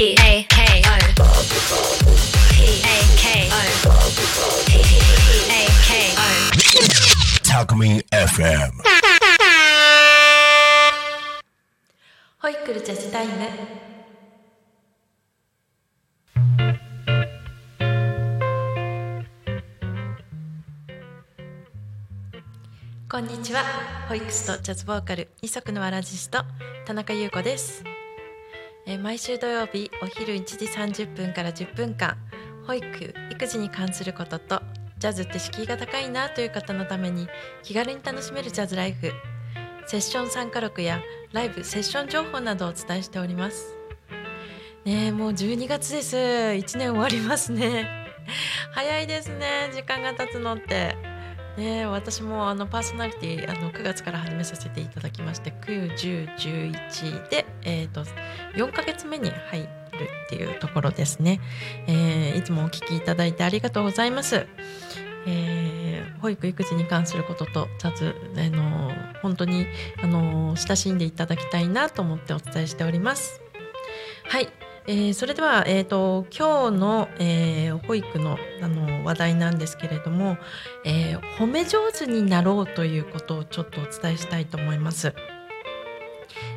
P A K O P A K O P A K O Talk Me FM. ホイックルジャズタイムこんにちはホイックスとジャズボーカル二足のわらじしと田中優子です、え毎週土曜日お昼1時30分から10分間保育育児に関することとジャズって敷居が高いなという方のために気軽に楽しめるジャズライフセッション参加録やライブセッション情報などをお伝えしております。ねもう12月です。1年終わりますね。早いですね。時間が経つのって。ね私もあのパーソナリティあの9月から始めさせていただきまして91011で、えー、と4ヶ月目に入るっていうところですね、えーいつもお聞きいただいてありがとうございます。えー保育育児に関することとジャズ、あの本当に、あの親しんでいただきたいなと思ってお伝えしております。はい、えーそれでは、えー、と今日の、えー保育のあの話題なんですけれども、えー褒め上手になろうということをちょっとお伝えしたいと思います。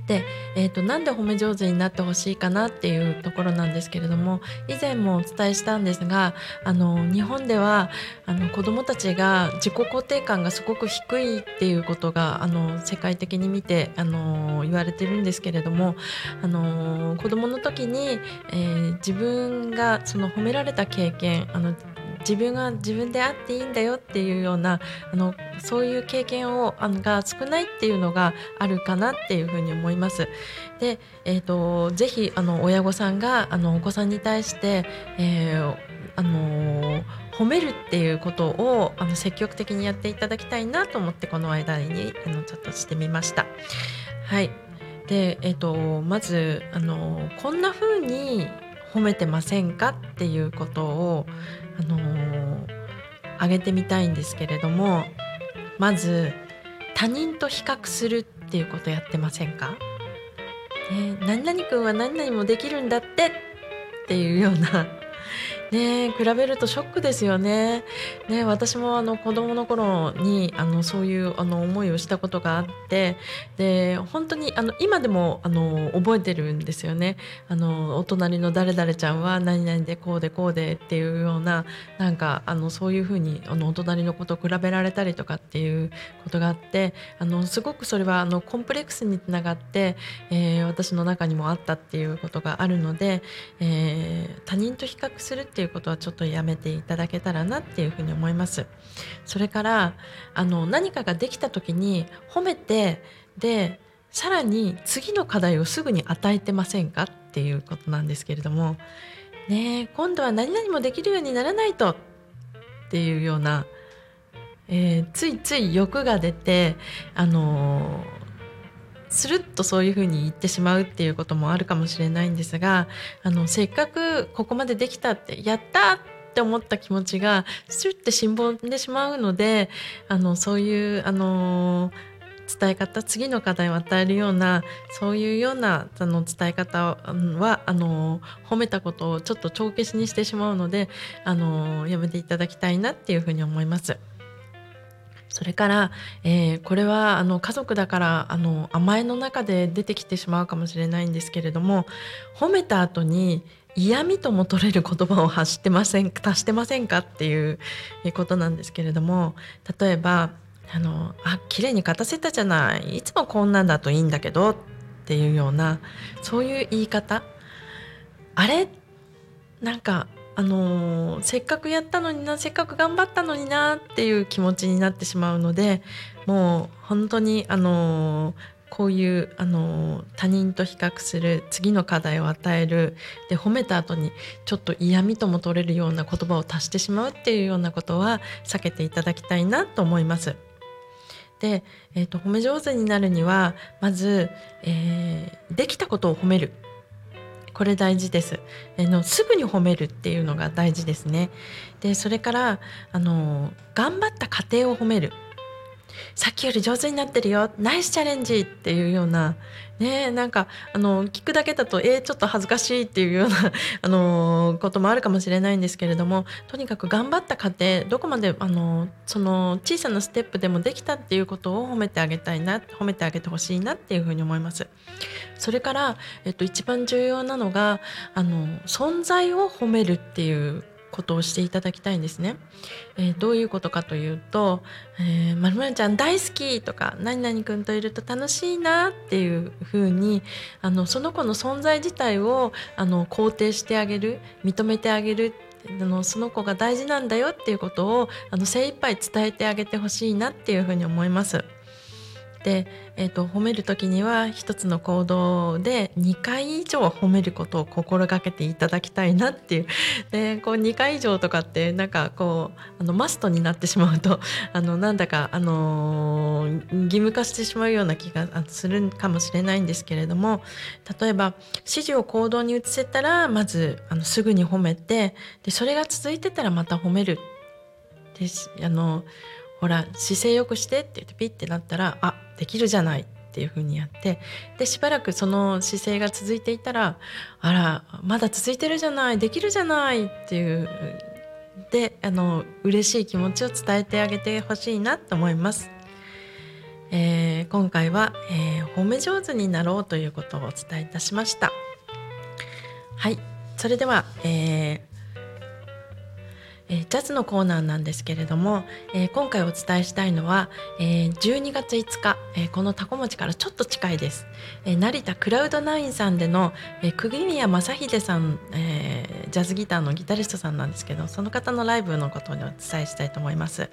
で、えー、となんで褒め上手になってほしいかなっていうところなんですけれども以前もお伝えしたんですがあの日本ではあの子どもたちが自己肯定感がすごく低いっていうことがあの世界的に見てあの言われてるんですけれどもあの子どもの時に、えー自分がその褒められた経験あの自分が自分であっていいんだよっていうようなあのそういう経験をあのが少ないっていうのがあるかなっていうふうに思います。で、えー、とぜひあの親御さんがあのお子さんに対して、えーあのー褒めるっていうことをあの積極的にやっていただきたいなと思ってこの間にあのちょっとしてみました。はいでえー、とまずあのこんな風に褒めてませんかっていうことをあの挙げてみたいんですけれどもまず他人と比較するっていうことやってませんか、ね、何々君は何々もできるんだってっていうようなね比べるとショックですよね。ね私もあの子供の頃にあのそういうあの思いをしたことがあってで本当にあの今でもあの覚えてるんですよね。あのお隣の誰々ちゃんは何々でこうでこうでっていうようななんかあのそういうふうにあのお隣の子と比べられたりとかっていうことがあってあのすごくそれはあのコンプレックスにつながって、えー私の中にもあったっていうことがあるので、えー他人と比較するっていういうことはちょっとやめていただけたらなっていうふうに思います。それからあの何かができた時に褒めてでさらに次の課題をすぐに与えてませんかっていうことなんですけれどもね今度は何々もできるようにならないとっていうような、えーついつい欲が出てあのースルッとそういうふうに言ってしまうっていうこともあるかもしれないんですがあのせっかくここまでできたってやったって思った気持ちがスルッてしんぼんでしまうのであのそういうあの伝え方次の課題を与えるようなそういうようなあの伝え方はあの褒めたことをちょっと帳消しにしてしまうのであのやめていただきたいなっていうふうに思います。それから、えーこれはあの家族だからあの甘えの中で出てきてしまうかもしれないんですけれども褒めた後に嫌味とも取れる言葉を発してません足してませんかっていうことなんですけれども例えばあのあ綺麗に勝たせたじゃない。いつもこんなんだといいんだけどっていうようなそういう言い方。あれ？なんかあのーせっかくやったのになせっかく頑張ったのになっていう気持ちになってしまうのでもう本当にあのーこういう、あのー他人と比較する次の課題を与えるで褒めた後にちょっと嫌味とも取れるような言葉を足してしまうっていうようなことは避けていただきたいなと思います。で、えー、と褒め上手になるにはまず、えーできたことを褒めるこれ大事です。あのすぐに褒めるっていうのが大事ですね。でそれからあの頑張った過程を褒める。さっきより上手になってるよナイスチャレンジっていうようなねなんかあの聞くだけだとえー、ちょっと恥ずかしいっていうような あのこともあるかもしれないんですけれどもとにかく頑張った過程どこまであのその小さなステップでもできたっていうことを褒めてあげたいな褒めてあげてほしいなっていうふうに思います。それから、えっと、一番重要なのがあの存在を褒めるっていうことをしていただきたいんですね。えー、どういうことかというと「え、まるまるちゃん大好き」とか「何々くんといると楽しいな」っていうふうにあのその子の存在自体をあの肯定してあげる認めてあげるあのその子が大事なんだよっていうことをあの精一杯伝えてあげてほしいなっていうふうに思います。で、えーと、褒める時には一つの行動で2回以上褒めることを心がけていただきたいなっていう でこう2回以上とかってなんかこうあのマストになってしまうと あのなんだか、あのー、義務化してしまうような気がするかもしれないんですけれども例えば指示を行動に移せたらまずあのすぐに褒めてでそれが続いてたらまた褒める。であのほら姿勢よくしてって言ってピッてなったらあできるじゃないっていう風にやってでしばらくその姿勢が続いていたらあらまだ続いてるじゃないできるじゃないっていうであの嬉しい気持ちを伝えてあげてほしいなと思います。えー、今回は、えー、褒め上手になろうということをお伝えいたしました。はいそれでは、えーえー、ジャズのコーナーなんですけれども、えー、今回お伝えしたいのは、えー、12月5日、えこのタコ町からちょっと近いです、え成田クラウドナインさんでの、え釘宮正秀さん、えジャズギターのギタリストさんなんですけどその方のライブのことをお伝えしたいと思います、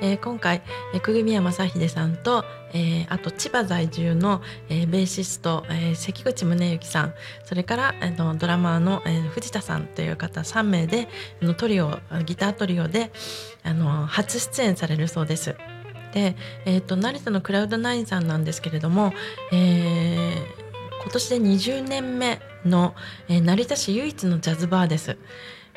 え今回、え釘宮正秀さんと、えあと千葉在住の、えベーシスト、え関口宗之さんそれから、えのドラマーの、え藤田さんという方3名でのトリオギタートリオであの初出演されるそうです。で、えーと、成田のクラウドナインさんなんですけれども、えー、今年で20年目の、えー、成田市唯一のジャズバーです。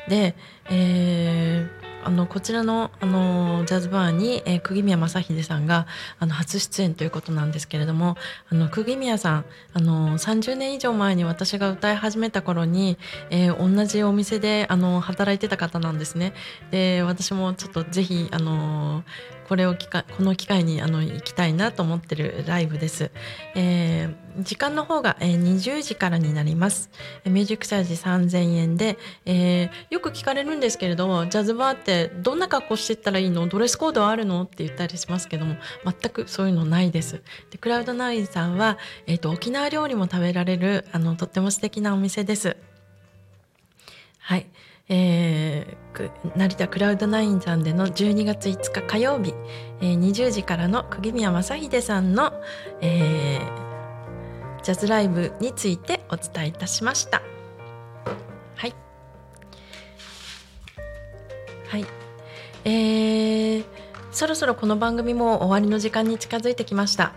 で、えーあのこちらのあのジャズバーに、えー、釘宮正秀さんがあの初出演ということなんですけれどもあの釘宮さんあの30年以上前に私が歌い始めた頃に、えー、同じお店であの働いてた方なんですね。で私もちょっとぜひあのこれを機会この機会にあの行きたいなと思ってるライブです。えー、時間の方が、えー、20時からになります。ミュージックチャージ3000円で、えー、よく聞かれるんですけれどジャズバーってどんな格好してったらいいの？ドレスコードあるの？って言ったりしますけども全くそういうのないです。でクラウドナインさんは、えーと、沖縄料理も食べられるあのとっても素敵なお店です。はい。えー、成田クラウドナインさんでの12月5日火曜日、えー、20時からの釘宮正秀さんの、えー、ジャズライブについてお伝えいたしました。はい。はい。えー、そろそろこの番組も終わりの時間に近づいてきました。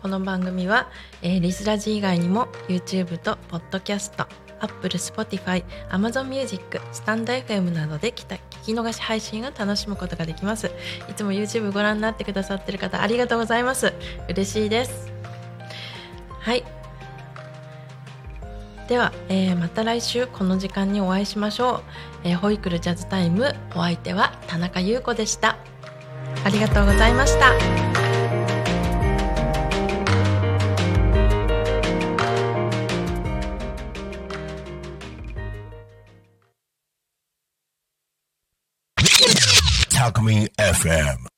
この番組は、えー、リスラジ以外にも YouTube と Podcast Apple、Spotify、Amazon Music、スタンド FM などで聞き逃し配信を楽しむことができます。いつも YouTube ご覧になってくださってる方ありがとうございます。嬉しいです。はい。では、えー、また来週この時間にお会いしましょう。えー、ホイクルジャズタイムお相手は田中優子でした。ありがとうございました。Alchemy FM.